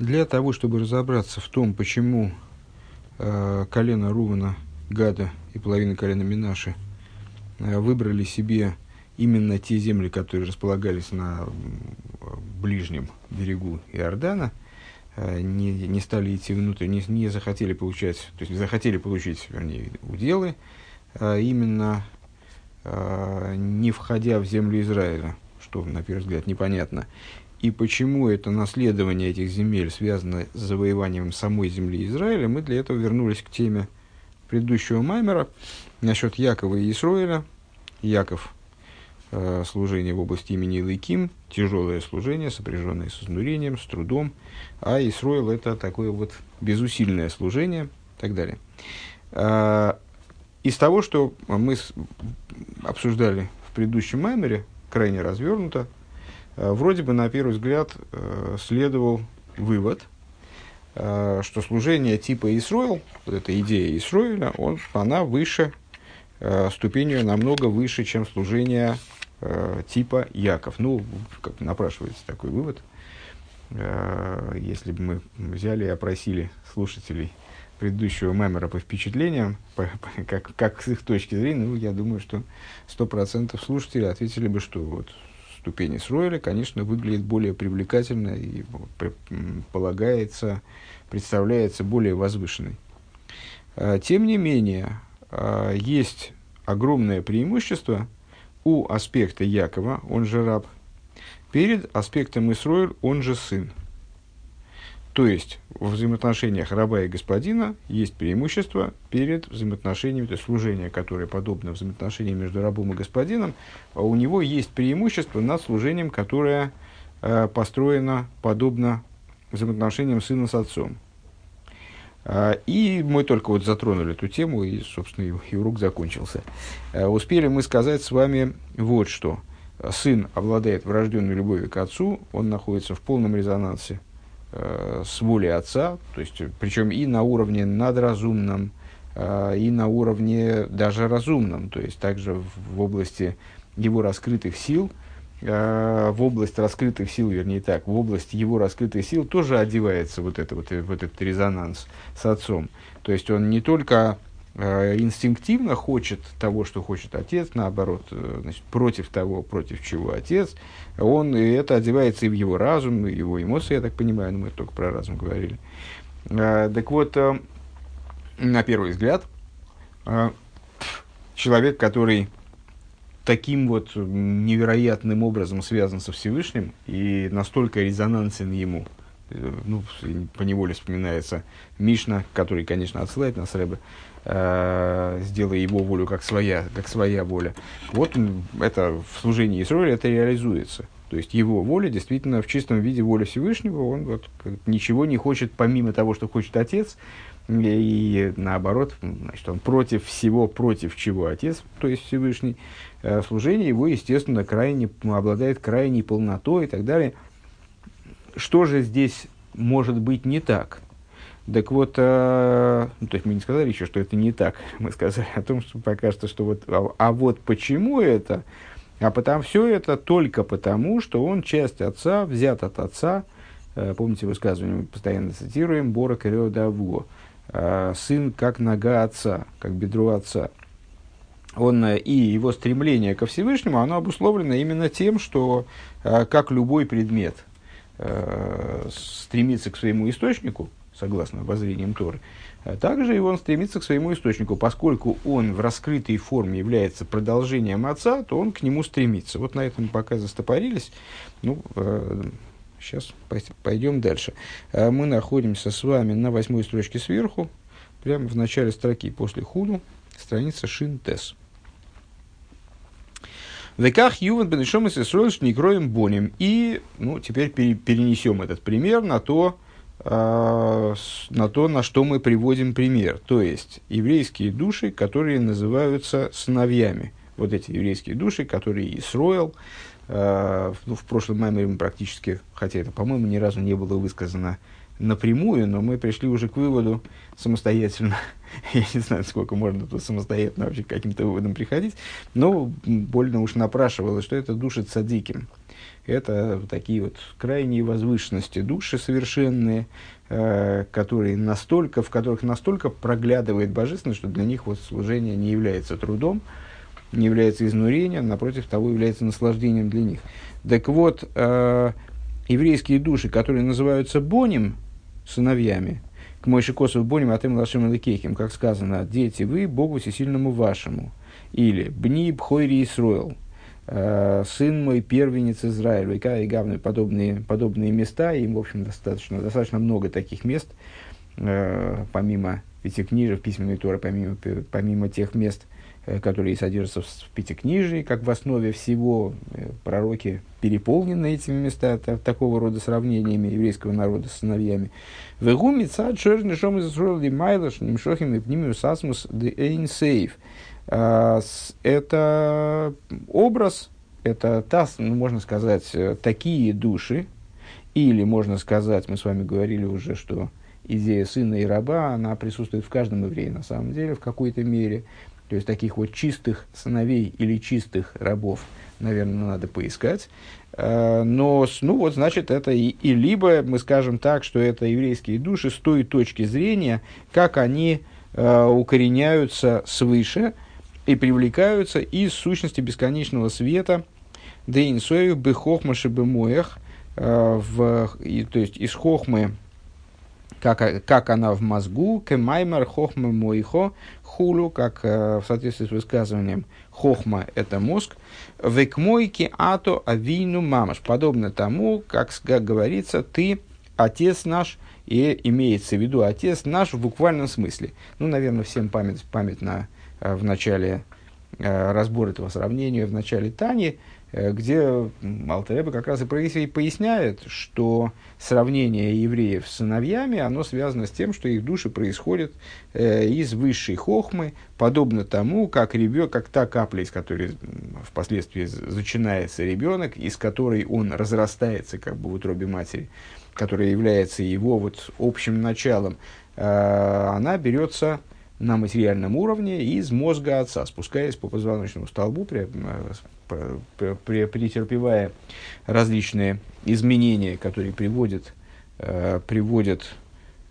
Для того, чтобы разобраться в том, почему э, колено Рувана, Гада и половина колена Минаши э, выбрали себе именно те земли, которые располагались на ближнем берегу Иордана, э, не, не стали идти внутрь, не, не захотели получать, то есть захотели получить, вернее, уделы, а именно э, не входя в землю Израиля, что, на первый взгляд, непонятно. И почему это наследование этих земель связано с завоеванием самой земли Израиля, мы для этого вернулись к теме предыдущего Маймера насчет Якова и Исроиля. Яков э, служение в области имени Илайким, тяжелое служение, сопряженное с изнурением, с трудом, а Исроил это такое вот безусильное служение и так далее. Э, из того, что мы обсуждали в предыдущем Маймере, крайне развернуто, вроде бы, на первый взгляд, э, следовал вывод, э, что служение типа Исроил, вот эта идея Исроиля, он, она выше, ступенью намного выше, чем служение типа Яков. Ну, как напрашивается такой вывод. Если бы мы взяли и опросили слушателей предыдущего мемора по впечатлениям, по, по, как, как с их точки зрения, ну, я думаю, что 100% слушателей ответили бы, что вот ступени Сройля, конечно, выглядит более привлекательно и полагается, представляется более возвышенной. А, тем не менее, а, есть огромное преимущество у аспекта Якова, он же раб, перед аспектом Исроиль, он же сын. То есть, в взаимоотношениях раба и господина есть преимущество перед взаимоотношениями, то есть служение, которое подобно взаимоотношениям между рабом и господином, а у него есть преимущество над служением, которое э, построено подобно взаимоотношениям сына с отцом. А, и мы только вот затронули эту тему, и, собственно, и, и урок закончился. А, успели мы сказать с вами вот что. Сын обладает врожденной любовью к отцу, он находится в полном резонансе э, с волей отца, то есть, причем и на уровне надразумном, э, и на уровне даже разумном, то есть также в, области его раскрытых сил, э, в область раскрытых сил, вернее так, в область его раскрытых сил тоже одевается вот, это, вот, вот этот резонанс с отцом. То есть он не только Э, инстинктивно хочет того, что хочет отец, наоборот, э, значит, против того, против чего отец, он, и это одевается и в его разум, и в его эмоции, я так понимаю, но мы только про разум говорили. А, так вот, на первый взгляд, человек, который таким вот невероятным образом связан со Всевышним и настолько резонансен ему, ну, по неволе вспоминается Мишна, который, конечно, отсылает нас Рэбе, э, сделая его волю как своя, как своя воля. Вот это в служении Исроиля это реализуется. То есть его воля действительно в чистом виде воля Всевышнего, он вот ничего не хочет помимо того, что хочет отец, и, наоборот, значит, он против всего, против чего отец, то есть Всевышний, э, служение его, естественно, крайне, обладает крайней полнотой и так далее. Что же здесь может быть не так? Так вот, э, ну, то есть мы не сказали еще, что это не так. Мы сказали о том, что пока что, что вот, а, а вот почему это? А потому все это только потому, что он часть отца, взят от отца. Э, помните высказывание, мы постоянно цитируем, Бора Даву. Э, сын как нога отца, как бедро отца. Он, э, и его стремление ко Всевышнему, оно обусловлено именно тем, что, э, как любой предмет, стремится к своему источнику, согласно воззрениям Торы. А также и он стремится к своему источнику. Поскольку он в раскрытой форме является продолжением отца, то он к нему стремится. Вот на этом пока застопорились. Ну, э, сейчас пойдем дальше. Э, мы находимся с вами на восьмой строчке сверху, прямо в начале строки после худу, страница Шинтес. Веках Юван Бенешом и Сесроиш Некроем Бонем. И ну, теперь перенесем этот пример на то, а, на то, на что мы приводим пример. То есть, еврейские души, которые называются сыновьями. Вот эти еврейские души, которые Исроил, э, ну, в прошлом маме мы практически, хотя это, по-моему, ни разу не было высказано напрямую, но мы пришли уже к выводу самостоятельно. Я не знаю, сколько можно тут самостоятельно вообще к каким-то выводам приходить, но больно уж напрашивалось, что это души цадиким. Это такие вот крайние возвышенности, души совершенные, э, которые настолько, в которых настолько проглядывает божественность, что для них вот служение не является трудом, не является изнурением, напротив того, является наслаждением для них. Так вот, э, еврейские души, которые называются боним, сыновьями, к Мойши Косов Боним Атем Лашем Лекехим, как сказано, дети вы, Богу всесильному вашему. Или Бни Бхойри Исроил, э, сын мой, первенец Израиля, и Гавны, подобные, подобные места, им, в общем, достаточно, достаточно много таких мест, э, помимо пятикнижия, в письменной Торы, помимо, помимо тех мест, Э, которые содержатся в Пятикнижии, как в основе всего. Э, пророки переполнены этими местами, такого рода сравнениями еврейского народа с сыновьями. Вегуми цад шерни шом из майлаш нимшохим и пнимиус асмус де сейф. А, это образ, это та, ну, можно сказать, э, такие души, или можно сказать, мы с вами говорили уже, что идея сына и раба, она присутствует в каждом еврее на самом деле, в какой-то мере то есть таких вот чистых сыновей или чистых рабов, наверное, надо поискать. Э, но, ну вот, значит, это и, и либо мы скажем так, что это еврейские души с той точки зрения, как они э, укореняются свыше и привлекаются из сущности бесконечного света, дейнсоев бехохма шебемоях, э, в, то есть из хохмы как, как она в мозгу, кемаймар хохма мойхо, хулу, как э, в соответствии с высказыванием хохма – это мозг, векмойки ато авину мамаш, подобно тому, как, как говорится, ты отец наш, и имеется в виду отец наш в буквальном смысле. Ну, наверное, всем память, память на, э, в начале э, разбора этого сравнения, в начале Тани, Э, где Алтареба как раз и поясняет, что сравнение евреев с сыновьями, оно связано с тем, что их души происходят э, из высшей хохмы, подобно тому, как, ребенок, как та капля, из которой впоследствии зачинается ребенок, из которой он разрастается как бы в утробе матери, которая является его вот общим началом, э, она берется на материальном уровне из мозга отца, спускаясь по позвоночному столбу, претерпевая различные изменения, которые приводят, э, приводят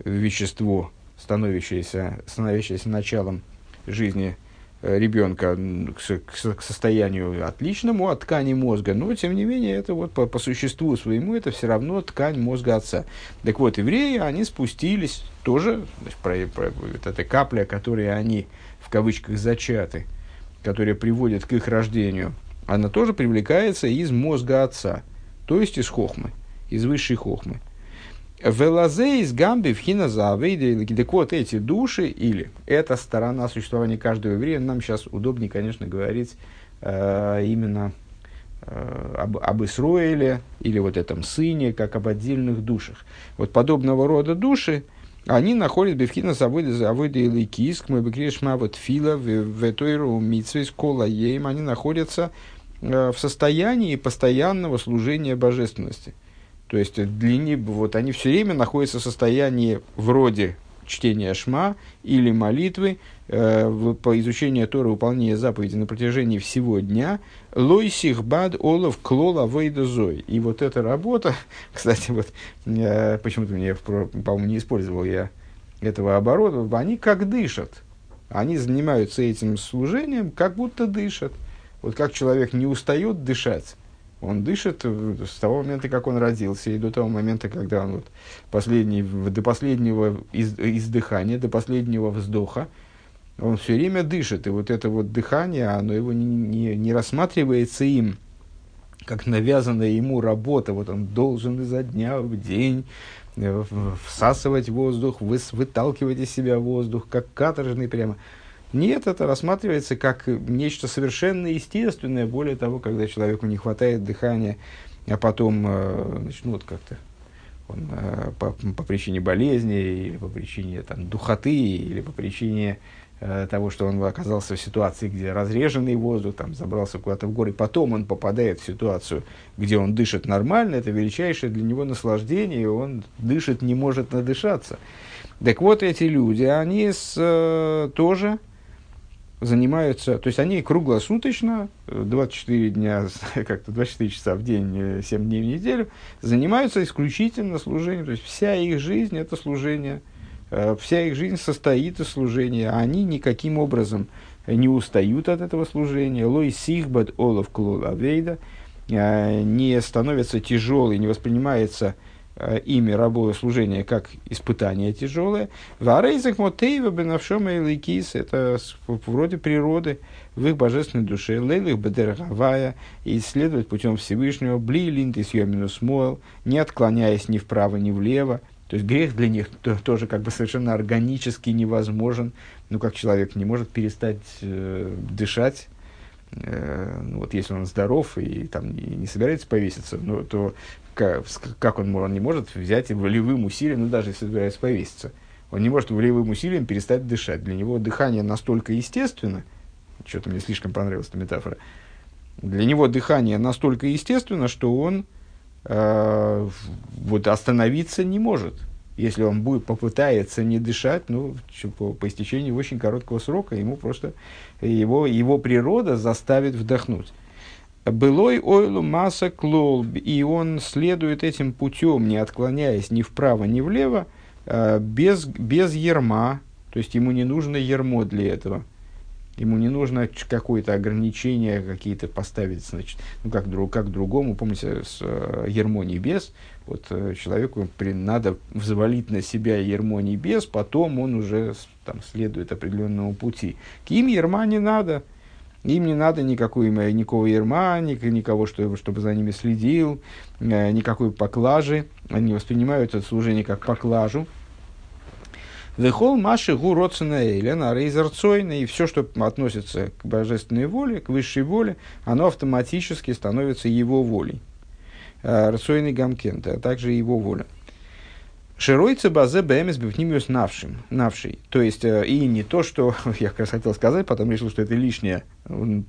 вещество, становящееся, становящееся началом жизни э, ребенка к, к, состоянию отличному от ткани мозга, но тем не менее это вот по, по существу своему это все равно ткань мозга отца. Так вот, евреи, они спустились тоже, значит, про, про, вот эта капля, которой они в кавычках зачаты, которая приводит к их рождению – она тоже привлекается из мозга отца, то есть из хохмы, из высшей хохмы. Велазе из гамби в хиназавейде, так вот эти души, или эта сторона существования каждого еврея, нам сейчас удобнее, конечно, говорить э, именно э, об, об Исроиле, или вот этом сыне, как об отдельных душах. Вот подобного рода души, они находят бифхина заводы заводы или киск, мы бы вот фила, в тойру митсвейс кола ейм, они находятся Э, в состоянии постоянного служения божественности. То есть для вот они все время находятся в состоянии вроде чтения шма или молитвы, э, по изучению Тора, выполнения заповеди на протяжении всего дня, лойсих бад олов клола вейдозой. И вот эта работа, кстати, вот э, почему-то мне, по-моему, не использовал я этого оборота, они как дышат. Они занимаются этим служением, как будто дышат. Вот как человек не устает дышать, он дышит с того момента, как он родился, и до того момента, когда он вот последний, до последнего из, издыхания, до последнего вздоха, он все время дышит. И вот это вот дыхание, оно его не, не, не рассматривается им как навязанная ему работа. Вот он должен изо дня в день э, всасывать воздух, выталкивать из себя воздух, как каторжный прямо. Нет, это рассматривается как нечто совершенно естественное. Более того, когда человеку не хватает дыхания, а потом, э, значит, ну вот как-то он э, по, по причине болезни, или по причине там, духоты, или по причине э, того, что он оказался в ситуации, где разреженный воздух, там, забрался куда-то в горы, потом он попадает в ситуацию, где он дышит нормально, это величайшее для него наслаждение, он дышит, не может надышаться. Так вот, эти люди, они с, э, тоже занимаются, то есть они круглосуточно, 24 дня, как-то 24 часа в день, 7 дней в неделю, занимаются исключительно служением. То есть вся их жизнь это служение, э, вся их жизнь состоит из служения. Они никаким образом не устают от этого служения. Лой сихбад олов клол авейда э, не становится тяжелый, не воспринимается Э, ими рабое служение как испытание тяжелое. Варейзах мотейва бенавшома и лейкис – это вроде природы в их божественной душе. Лейлих бедергавая исследовать путем Всевышнего бли линтис йоминус моэл, не отклоняясь ни вправо, ни влево. То есть грех для них тоже как бы совершенно органически невозможен. Ну, как человек не может перестать э, дышать, э, ну, вот если он здоров и там не, не собирается повеситься, ну, то как, он, он не может взять волевым усилием, ну даже если собирается повеситься, он не может волевым усилием перестать дышать. Для него дыхание настолько естественно, что-то мне слишком понравилась эта метафора, для него дыхание настолько естественно, что он э, вот остановиться не может. Если он будет, попытается не дышать, ну, по, по истечении очень короткого срока, ему просто его, его природа заставит вдохнуть. Былой ойлу масса клол, и он следует этим путем, не отклоняясь ни вправо, ни влево, а, без, без ерма, то есть ему не нужно ермо для этого. Ему не нужно какое-то ограничение какие-то поставить, значит, ну, как, друг, как другому, помните, с э, ермо небес, вот э, человеку при, надо взвалить на себя ермо небес, потом он уже там, следует определенному пути. К им ерма не надо, им не надо никакой, никакого ерма, никого, чтобы, за ними следил, э, никакой поклажи. Они воспринимают это служение как поклажу. Вехол маши гу родсена эйлена рейзерцойна, и все, что относится к божественной воле, к высшей воле, оно автоматически становится его волей. Э, Рацойный гамкента, а также его воля. Широйца базе бэмис бифнимиус навшим, навший. То есть, э, и не то, что я как раз хотел сказать, потом решил, что это лишнее.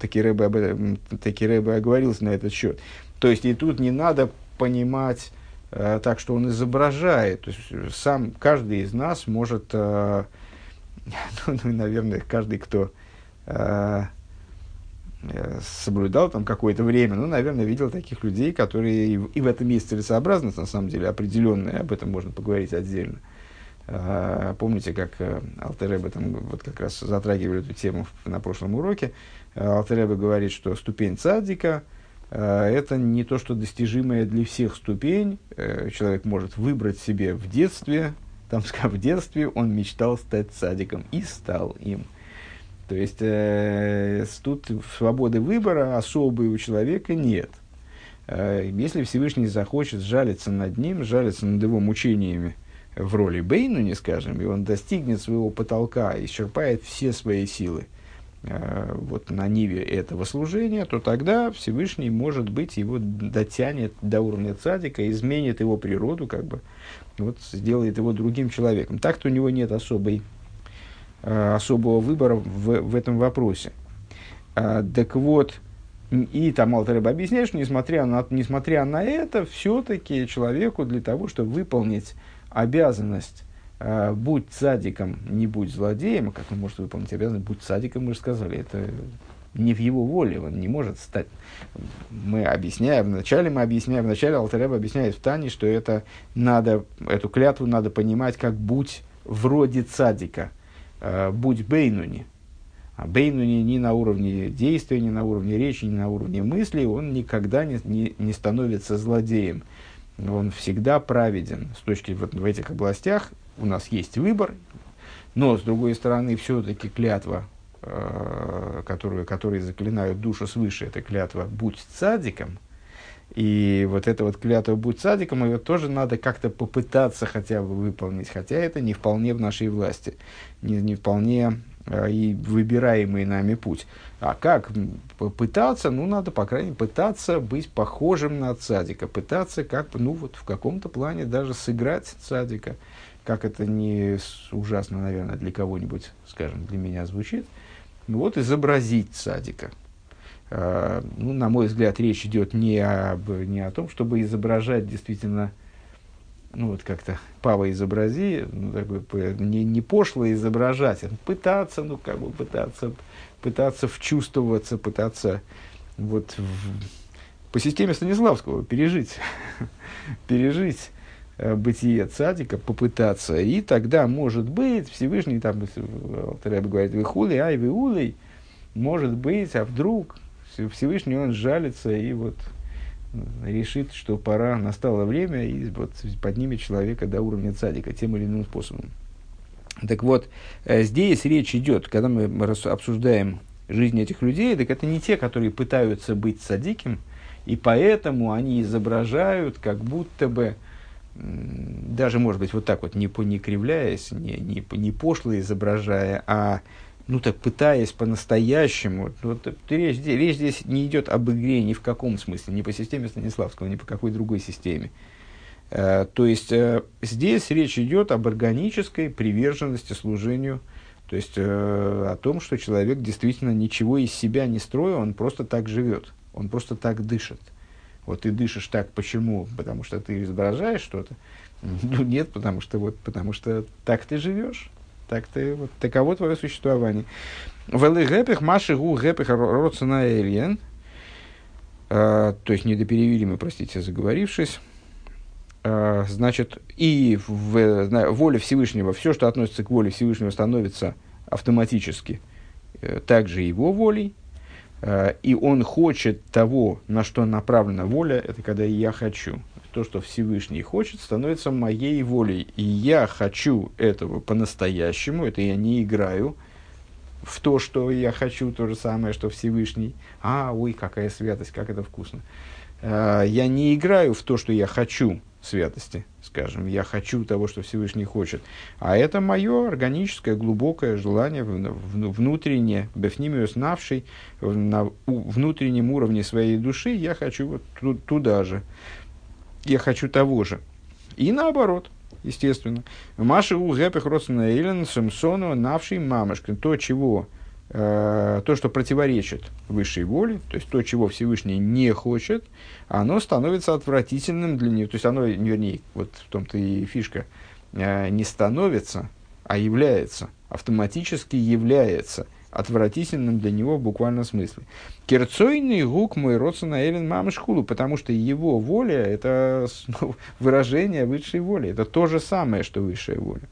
Такие рыбы, такие рыбы оговорился на этот счет. То есть, и тут не надо понимать э, так, что он изображает. То есть, сам каждый из нас может, э, ну, наверное, каждый, кто э, Э, соблюдал там какое-то время, ну, наверное, видел таких людей, которые и, в этом есть целесообразность, на самом деле, определенная, об этом можно поговорить отдельно. А, помните, как э, Алтереба там вот как раз затрагивали эту тему на прошлом уроке. Алтереба говорит, что ступень цадика э, это не то, что достижимое для всех ступень. Человек может выбрать себе в детстве, там, в детстве он мечтал стать цадиком и стал им. То есть э, тут свободы выбора особой у человека нет. Э, если Всевышний захочет жалиться над ним, жалиться над его мучениями в роли Бейну, не скажем, и он достигнет своего потолка, исчерпает все свои силы э, вот на ниве этого служения, то тогда Всевышний, может быть, его дотянет до уровня цадика, изменит его природу, как бы, вот, сделает его другим человеком. Так-то у него нет особой особого выбора в, в этом вопросе. А, так вот, и там Алтареба объясняет, что несмотря на, несмотря на это, все-таки человеку для того, чтобы выполнить обязанность а, будь садиком, не будь злодеем, как он может выполнить обязанность, будь садиком, мы же сказали, это не в его воле, он не может стать. Мы объясняем, вначале мы объясняем, вначале Алтареба объясняет в Тане, что это надо, эту клятву надо понимать как будь вроде цадика – Э, будь Бейнуни, а Бейнуни ни на уровне действия, ни на уровне речи, ни на уровне мысли, он никогда не, не, не становится злодеем. Он всегда праведен. С точки вот в этих областях у нас есть выбор, но с другой стороны все-таки клятва, э, которую, которые заклинают душу свыше, это клятва «будь цадиком», и вот это вот клятва «будь садиком», ее тоже надо как-то попытаться хотя бы выполнить, хотя это не вполне в нашей власти, не, не вполне э, и выбираемый нами путь. А как пытаться? Ну, надо, по крайней мере, пытаться быть похожим на цадика, пытаться как ну, вот в каком-то плане даже сыграть цадика, как это не ужасно, наверное, для кого-нибудь, скажем, для меня звучит, вот изобразить цадика. Uh, ну, на мой взгляд, речь идет не, об, не о том, чтобы изображать действительно ну вот как-то Пава изобрази, ну, такой, не, не пошло изображать, а пытаться, ну как бы пытаться, пытаться вчувствоваться, пытаться вот в, по системе Станиславского пережить, пережить э, бытие цадика, попытаться, и тогда, может быть, Всевышний, там, Алтареб говорит, вы хули, ай, вы улей, может быть, а вдруг Всевышний он жалится и вот решит, что пора, настало время, и вот поднимет человека до уровня цадика тем или иным способом. Так вот, э, здесь речь идет, когда мы обсуждаем жизнь этих людей, так это не те, которые пытаются быть садиким, и поэтому они изображают, как будто бы, даже, может быть, вот так вот, не, не кривляясь, не, не, не пошло изображая, а ну так пытаясь по-настоящему, вот, речь, речь здесь не идет об игре ни в каком смысле, ни по системе Станиславского, ни по какой другой системе. Э, то есть э, здесь речь идет об органической приверженности служению, то есть э, о том, что человек действительно ничего из себя не строит, он просто так живет, он просто так дышит. Вот ты дышишь так, почему? Потому что ты изображаешь что-то? Ну нет, потому что вот, потому что так ты живешь. Так ты, вот, таково твое существование. Велы гэпих маши гу гэпих родсона эльен. А, то есть, недоперевели мы, простите, заговорившись. А, значит, и в, в воле Всевышнего, все, что относится к воле Всевышнего, становится автоматически э, также его волей. А, и он хочет того, на что направлена воля, это когда я хочу то, что Всевышний хочет, становится моей волей. И я хочу этого по-настоящему, это я не играю в то, что я хочу, то же самое, что Всевышний. А, ой, какая святость, как это вкусно. А, я не играю в то, что я хочу святости, скажем, я хочу того, что Всевышний хочет. А это мое органическое, глубокое желание, внутреннее, бефнимиус навший, на внутреннем уровне своей души, я хочу вот туда же я хочу того же. И наоборот, естественно. Маши у гэпих родственно Эйлен Самсону навший мамашкин. То, чего э, то, что противоречит высшей воле, то есть то, чего Всевышний не хочет, оно становится отвратительным для него. То есть оно, вернее, вот в том-то и фишка, э, не становится, а является, автоматически является – отвратительным для него в буквальном смысле. Керцойный гук мой родствен Элен мамышхулу, потому что его воля – это ну, выражение высшей воли. Это то же самое, что высшая воля.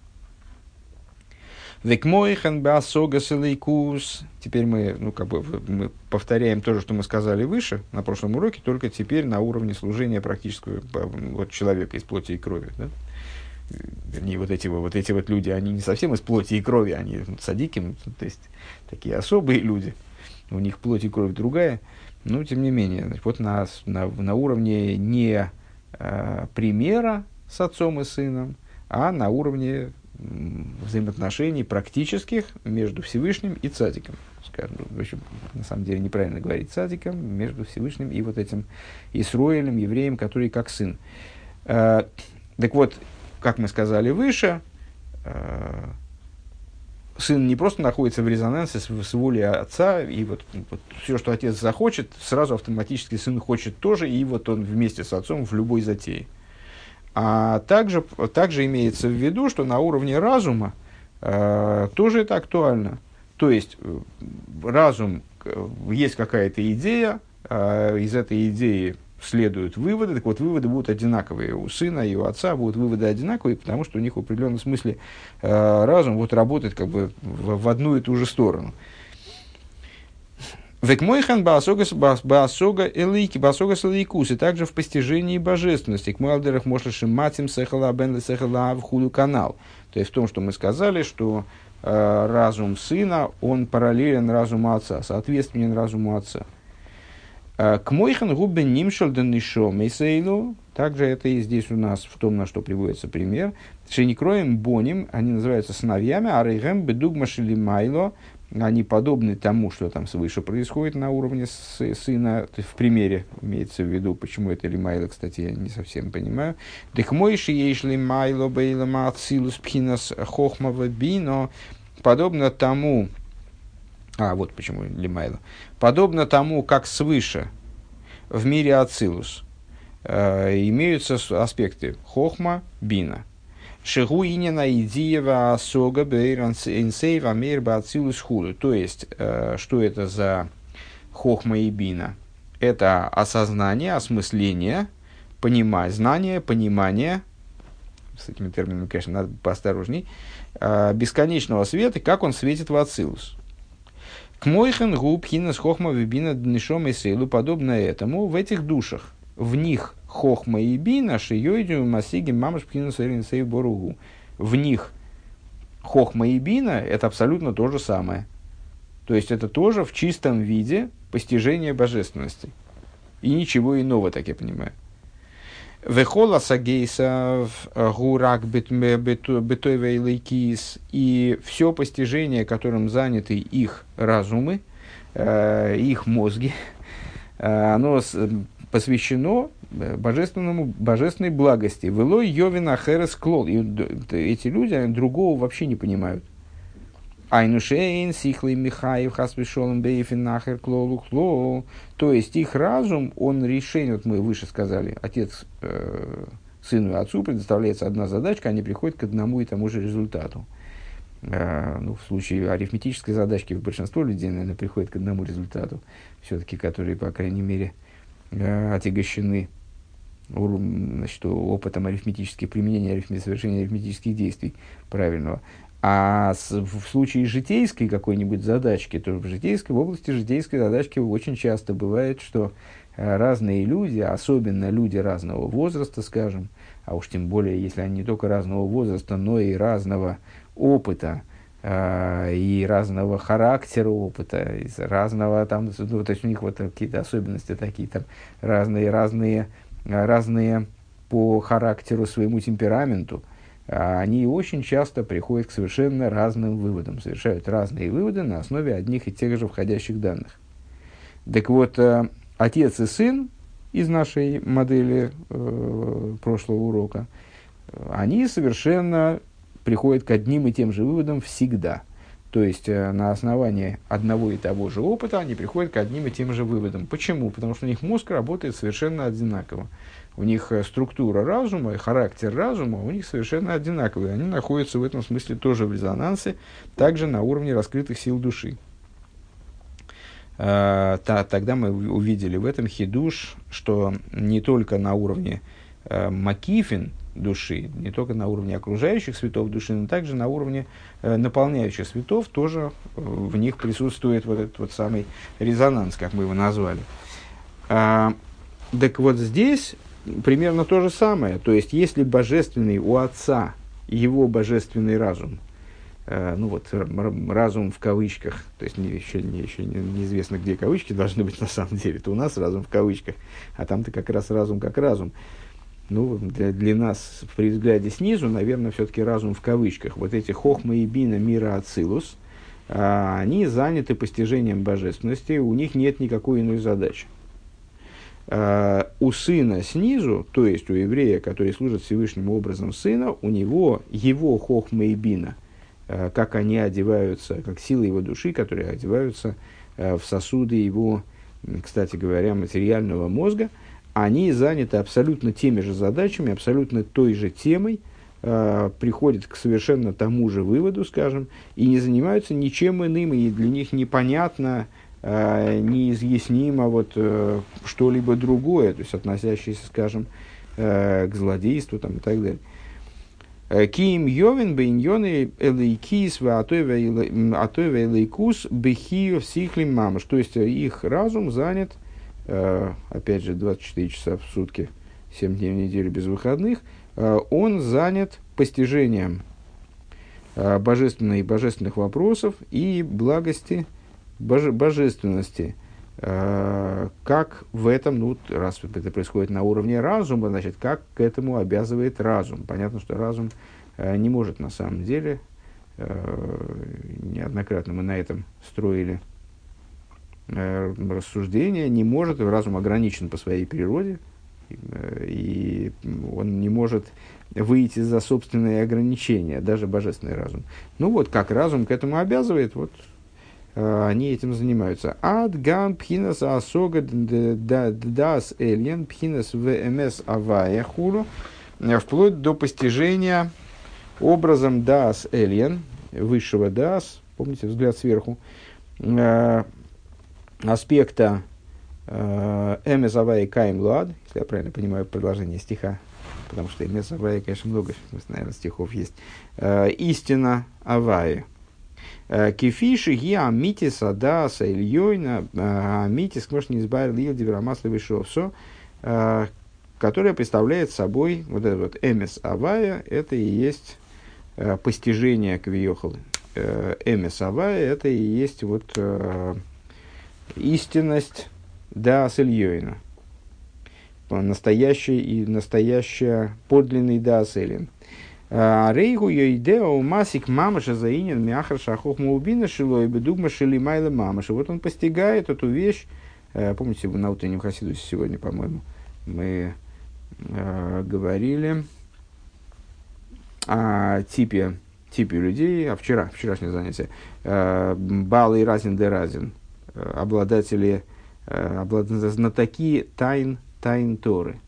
Теперь мы, ну, как бы, мы повторяем то же, что мы сказали выше, на прошлом уроке, только теперь на уровне служения практического вот, человека из плоти и крови. Да? Вернее, вот эти, вот эти вот люди, они не совсем из плоти и крови, они садики, то есть такие особые люди, у них плоть и кровь другая, но тем не менее, вот на, на, на уровне не э, примера с отцом и сыном, а на уровне взаимоотношений практических между Всевышним и цадиком. Скажем, в общем, на самом деле неправильно говорить цадиком, между Всевышним и вот этим Исроилем, евреем, который как сын. Э, так вот, как мы сказали выше, э, сын не просто находится в резонансе с, с волей отца, и вот, вот все, что отец захочет, сразу автоматически сын хочет тоже, и вот он вместе с отцом в любой затее. А также, также имеется в виду, что на уровне разума э, тоже это актуально. То есть э, разум, есть какая-то идея, э, из этой идеи следуют выводы, так вот выводы будут одинаковые. У сына и у отца будут выводы одинаковые, потому что у них в определенном смысле э, разум вот работает как бы в, в одну и ту же сторону. Векмойхан баасога элейки, баасога элейкус, и также в постижении божественности. К муалдерах мошлашим матим сехала бен сехала в худу канал. То есть в том, что мы сказали, что э, разум сына, он параллелен разуму отца, соответственен разуму отца. К мойхан губе нимшел денишо мейсейлу. Также это и здесь у нас в том, на что приводится пример. Шеникроем боним, они называются сыновьями, а рейгем бедугма майло, они подобны тому, что там свыше происходит на уровне сына, в примере имеется в виду, почему это лимайло, кстати, я не совсем понимаю. Так мойши ешь лимайло бейлама ацилус пхинас хохмава бино, подобно тому, а вот почему лимайло, подобно тому, как свыше в мире ацилус э, имеются аспекты хохма, бина – Шигуинина идиева асога бейрансейва мейр бацилус худу. То есть, э, что это за хохма и бина? Это осознание, осмысление, понимание, знание, понимание, с этими терминами, конечно, надо поосторожней, э, бесконечного света, как он светит в Ацилус. К мойхен губ хинас хохма вибина днешом и сейлу, подобно этому, в этих душах, в них хохма и бина шиёйдю масиги мамаш пхину сей боругу. В них хохма и бина – это абсолютно то же самое. То есть это тоже в чистом виде постижение божественности. И ничего иного, так я понимаю. Вехола сагейса гурак бетойвейлейкис и все постижение, которым заняты их разумы, э, их мозги, э, оно посвящено э, божественному, божественной благости. Велой Йовина Херес Клол. И эти люди другого вообще не понимают. Айнушейн, Сихлый Михаев, Хасвишолом, Бейфин, Нахер, Клолу, Клол. То есть их разум, он решение, вот мы выше сказали, отец э, сыну и отцу предоставляется одна задачка, они приходят к одному и тому же результату. Э, ну, в случае арифметической задачки большинство людей, наверное, приходит к одному результату, все-таки, которые, по крайней мере, э, отягощены значит, опытом арифметических применения, арифмет, совершения арифметических действий правильного. А в случае житейской какой-нибудь задачки, то в житейской, в области житейской задачки очень часто бывает, что э, разные люди, особенно люди разного возраста, скажем, а уж тем более, если они не только разного возраста, но и разного опыта, а, и разного характера опыта, из разного там, ну, то есть у них вот какие-то особенности такие там разные, разные, разные по характеру своему темпераменту, они очень часто приходят к совершенно разным выводам, совершают разные выводы на основе одних и тех же входящих данных. Так вот, э, отец и сын из нашей модели э, прошлого урока, они совершенно приходят к одним и тем же выводам всегда. То есть э, на основании одного и того же опыта они приходят к одним и тем же выводам. Почему? Потому что у них мозг работает совершенно одинаково. У них э, структура разума и характер разума у них совершенно одинаковые. Они находятся в этом смысле тоже в резонансе, также на уровне раскрытых сил души. Э, та, тогда мы увидели в этом хидуш, что не только на уровне Макифин, души, не только на уровне окружающих светов души, но также на уровне э, наполняющих светов, тоже э, в них присутствует вот этот вот самый резонанс, как мы его назвали. А, так вот здесь примерно то же самое. То есть, если божественный у Отца, его божественный разум, э, ну вот разум в кавычках, то есть не, еще, не, еще не, неизвестно, где кавычки должны быть на самом деле, то у нас разум в кавычках, а там-то как раз разум как разум. Ну, для, для нас, при взгляде снизу, наверное, все-таки разум в кавычках. Вот эти хохма и бина мира ацилус, а, они заняты постижением божественности, у них нет никакой иной задачи. А, у сына снизу, то есть у еврея, который служит Всевышним образом сына, у него его хохма и бина, а, как они одеваются, как силы его души, которые одеваются а, в сосуды его, кстати говоря, материального мозга – они заняты абсолютно теми же задачами, абсолютно той же темой, э, приходят к совершенно тому же выводу, скажем, и не занимаются ничем иным, и для них непонятно, э, неизъяснимо вот, э, что-либо другое, то есть относящееся, скажем, э, к злодейству там, и так далее. Киим Йовин бейньоны элейкис атоева элейкус бехиев сихлим мамаш. То есть их разум занят – Э, опять же, 24 часа в сутки, 7 дней в неделю без выходных, э, он занят постижением э, божественных, божественных вопросов и благости, боже, божественности. Как в этом, ну, раз это происходит на уровне разума, значит, как к этому обязывает разум. Понятно, что разум не может на самом деле неоднократно мы на этом строили рассуждение, не может, разум ограничен по своей природе, и он не может выйти за собственные ограничения, даже божественный разум. Ну вот, как разум к этому обязывает, вот они этим занимаются. Ад гам пхинас асога дас эльен пхинас вмс авая хуру, вплоть до постижения образом дас эльен, высшего дас, помните взгляд сверху, аспекта Эмес Авай Каим Луад, если я правильно понимаю предложение стиха, потому что Эмес Авай, конечно, много, наверное, стихов есть. Э, истина Авая. Э, Кефиши ги амитис адаса ильёйна э, амитис не избавил ил диверамаслы вишовсо, которая представляет собой вот этот вот эмес авая, это и есть постижение квиохалы. Эмес авая, это и есть вот истинность да с Ильёйна. Настоящий и настоящая подлинный да с. Рейгу йойдео масик мамаша заинен мяхар шахох маубина шило и бедугма шили майла мамаша. Вот он постигает эту вещь. Э, помните, на утреннем хасидусе сегодня, по-моему, мы э, говорили о типе, типе людей, а вчера, вчерашнее занятие, э, Бал и Разин де Разин, обладатели Э, знатоки тайн, тайн Торы,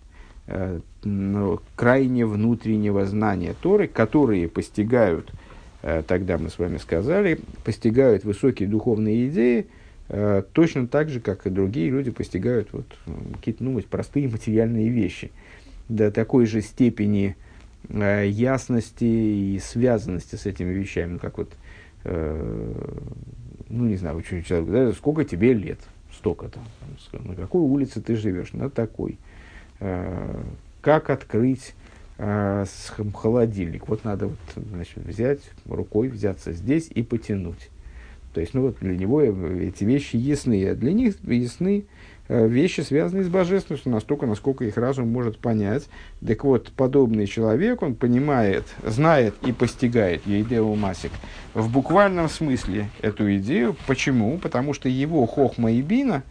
крайне внутреннего знания Торы, которые постигают, э, тогда мы с вами сказали, постигают высокие духовные идеи, точно так же, как и другие люди постигают вот, какие-то ну, простые материальные вещи. До такой же степени ясности и связанности с этими вещами, как вот, ну не знаю, человек, да, сколько тебе лет, столько-то. На какой улице ты живешь? На такой. Как открыть э, холодильник? Вот надо вот, значит, взять рукой, взяться здесь и потянуть. То есть, ну вот для него эти вещи ясны, а для них ясны э, вещи, связанные с божественностью, настолько, насколько их разум может понять. Так вот, подобный человек, он понимает, знает и постигает Ейдеу Масик в буквальном смысле эту идею. Почему? Потому что его хохма и бина,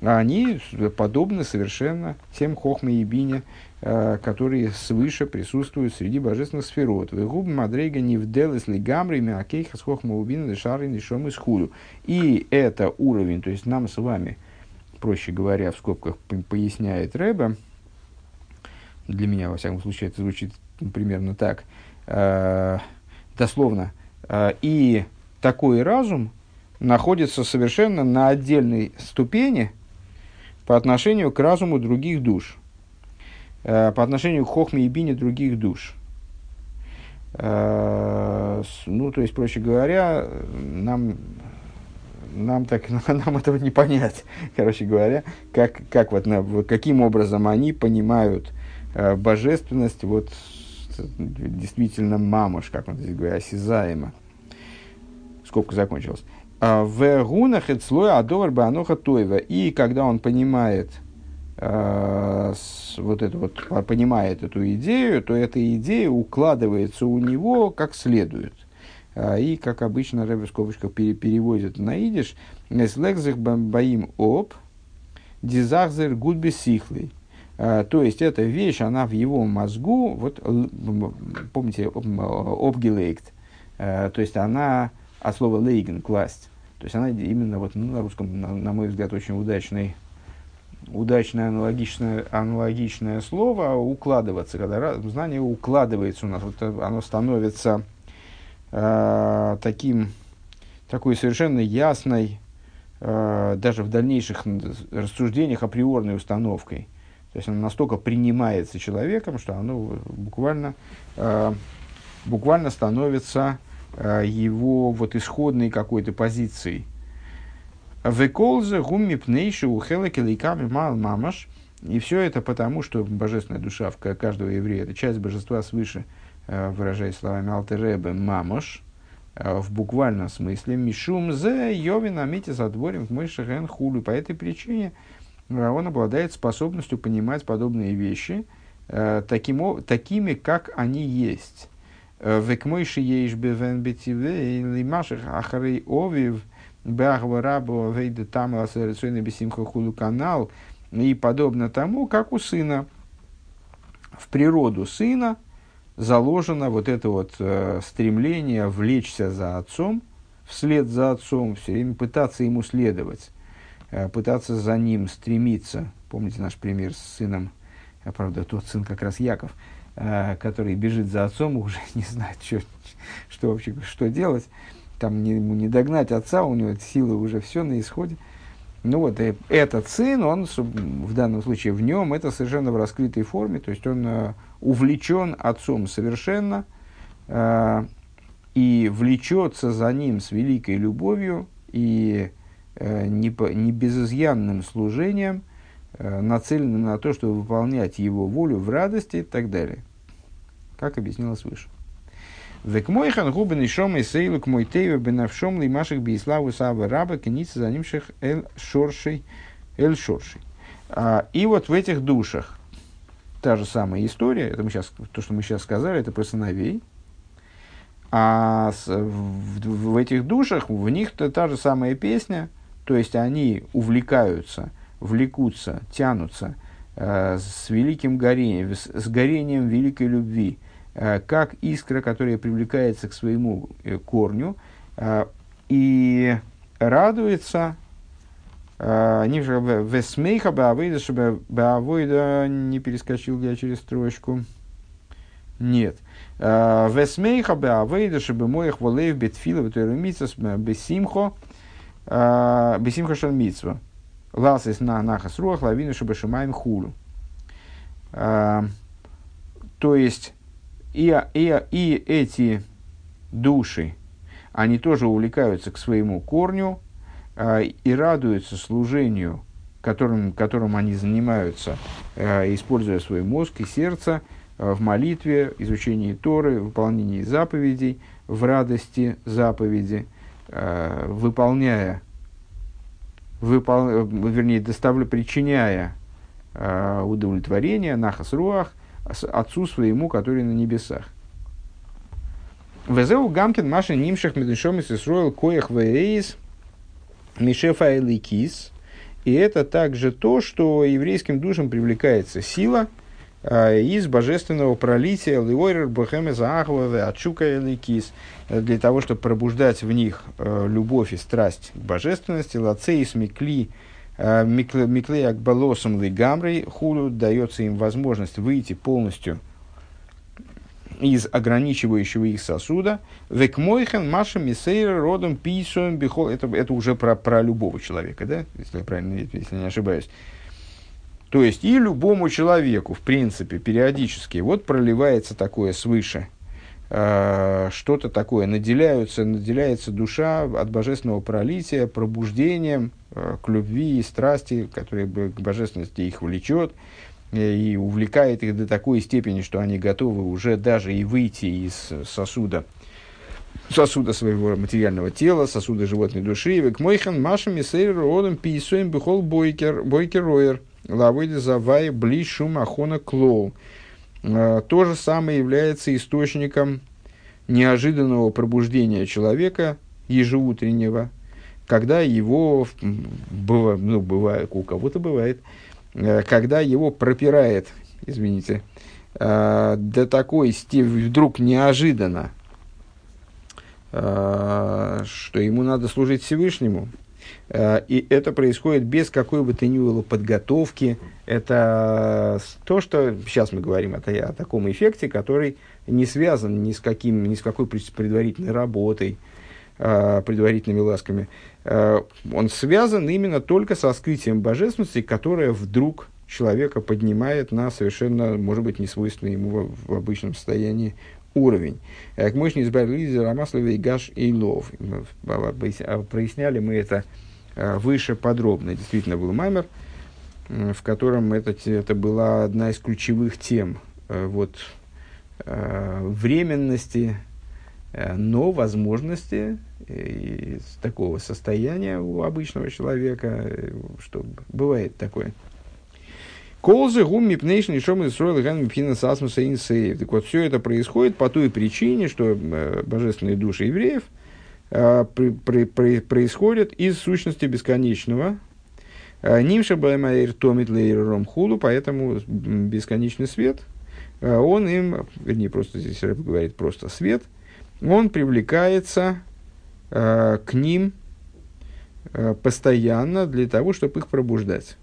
они подобны совершенно тем хохма и бине, которые свыше присутствуют среди божественных сферот. Вегуб мадрейга не вделес ли гамри мякейха с хохма убин шары нишом из хулю. И это уровень, то есть нам с вами, проще говоря, в скобках поясняет Рэба, для меня, во всяком случае, это звучит примерно так, э, дословно, э, и такой разум находится совершенно на отдельной ступени по отношению к разуму других душ – Э, по отношению к хохме и бине других душ. Э, ну, то есть, проще говоря, нам, нам, так, нам этого не понять, короче говоря, как, как вот, на, каким образом они понимают э, божественность, вот, действительно мамуш, как он здесь говорит, осязаемо. Скобка закончилась. В гунах эцлой адовар баноха тойва. И когда он понимает Э, вот это вот понимает эту идею, то эта идея укладывается у него как следует. Э, и, как обычно, Рэбе в скобочках переводит на идиш, «Эслэкзых баим об, дизахзер гудби сихлый». Э, то есть, эта вещь, она в его мозгу, вот, помните, обгелейкт, то есть, она от слова лейген, класть. То есть, она именно вот, ну, на русском, на, на мой взгляд, очень удачный удачное аналогичное, аналогичное слово укладываться, когда знание укладывается у нас, вот оно становится э, таким, такой совершенно ясной, э, даже в дальнейших рассуждениях априорной установкой. То есть оно настолько принимается человеком, что оно буквально, э, буквально становится э, его вот исходной какой-то позицией. Веколзе гумми пнейши у хелекелейками мал мамаш. И все это потому, что божественная душа в каждого еврея, это часть божества свыше, э, выражаясь словами Алтеребе, мамаш, э, в буквальном смысле, мишум зе йовин амити задворим в мыши хулю. По этой причине э, он обладает способностью понимать подобные вещи таким, такими, как они есть. Векмойши ейш бевен бетивей лимаших ахарей овив бахва рабу вейда там асерцойна бесимха худу канал и подобно тому, как у сына. В природу сына заложено вот это вот э, стремление влечься за отцом, вслед за отцом, все время пытаться ему следовать, э, пытаться за ним стремиться. Помните наш пример с сыном, а, правда, тот сын как раз Яков, э, который бежит за отцом, уже не знает, что, что вообще, что делать. Там не, ему не догнать отца, у него силы уже все на исходе. Ну вот, и этот сын, он в данном случае в нем, это совершенно в раскрытой форме, то есть он э, увлечен отцом совершенно э, и влечется за ним с великой любовью и э, не, не служением, э, нацеленным на то, чтобы выполнять его волю в радости и так далее. Как объяснилось выше. Век мой хан губен и и сейлу к мой тейве бенавшом ли маших бейславу сава раба кеница за нимших эль шоршей эль шоршей. А, и вот в этих душах та же самая история, это мы сейчас, то, что мы сейчас сказали, это про сыновей, а с, в, в, в этих душах, в них -то та же самая песня, то есть они увлекаются, влекутся, тянутся э, с великим горением, с, с горением великой любви, как искра, которая привлекается к своему э, корню э, и радуется Весмейха Баавейда, чтобы Баавойда не перескочил я через строчку. Нет. Весмейха Баавейда, чтобы моих волеев бетфила бетуэрамитсас бесимхо бесимхо шальмитсва. Ласис на нахас руах лавину, чтобы шимаем хулу. То есть, и, и, и эти души, они тоже увлекаются к своему корню э, и радуются служению, которым, которым они занимаются, э, используя свой мозг и сердце э, в молитве, изучении Торы, выполнении заповедей, в радости заповеди, э, выполняя, выпол, вернее, доставля, причиняя э, удовлетворение, нахас руах, отцу своему, который на небесах. Везеу Гамкин Маша Нимшах Медешом и Сисруэл Коях Вейс Мишефа Эликис. И это также то, что еврейским душам привлекается сила э, из божественного пролития Лиойрер Бухеме Заахова Ачука Эликис для того, чтобы пробуждать в них э, любовь и страсть к божественности. Лацеис Микли Э, Миклеяк балосом лигамрей хулю дается им возможность выйти полностью из ограничивающего их сосуда. Векмойхен маша мисейра родом писуем бихол. Это, это уже про, про любого человека, да? Если я правильно, если не ошибаюсь. То есть и любому человеку, в принципе, периодически вот проливается такое свыше – что-то такое, наделяются, наделяется душа от божественного пролития, пробуждением э, к любви и страсти, которая к божественности их влечет э, и увлекает их до такой степени, что они готовы уже даже и выйти из сосуда, сосуда своего материального тела, сосуда животной души. К мойхан машам и сейр родом писуем бихол бойкер, бойкер роер, лавыди завай бли шум ахона клоу. Э, то же самое является источником неожиданного пробуждения человека ежеутреннего, когда его, бывает, ну, бывает, у кого-то бывает, э, когда его пропирает, извините, э, до такой степени, вдруг неожиданно, что ему надо служить Всевышнему, и это происходит без какой бы то ни было подготовки. Это то, что сейчас мы говорим это о таком эффекте, который не связан ни с, каким, ни с какой предварительной работой, э, предварительными ласками. Э, он связан именно только со скрытием божественности, которое вдруг человека поднимает на совершенно, может быть, несвойственный ему в обычном состоянии уровень. К мощной избавили Рамаслова и Гаш и Лов. Проясняли мы это Э, выше подробно. Действительно был маймер, в котором это, это была одна из ключевых тем э, вот, э, временности, но возможности такого состояния у обычного человека, что бывает такое. Колзы гум мипнейшн и шом изстроил ган мипхина сасмуса инсеев. Так вот, все это происходит по той причине, что э, божественные души евреев э, при, при, при, происходят из сущности бесконечного. Э, Нимша баймаир томит лейром хулу, поэтому бесконечный свет, э, он им, вернее, просто здесь говорит просто свет, он привлекается э, к ним э, постоянно для того, чтобы их пробуждать.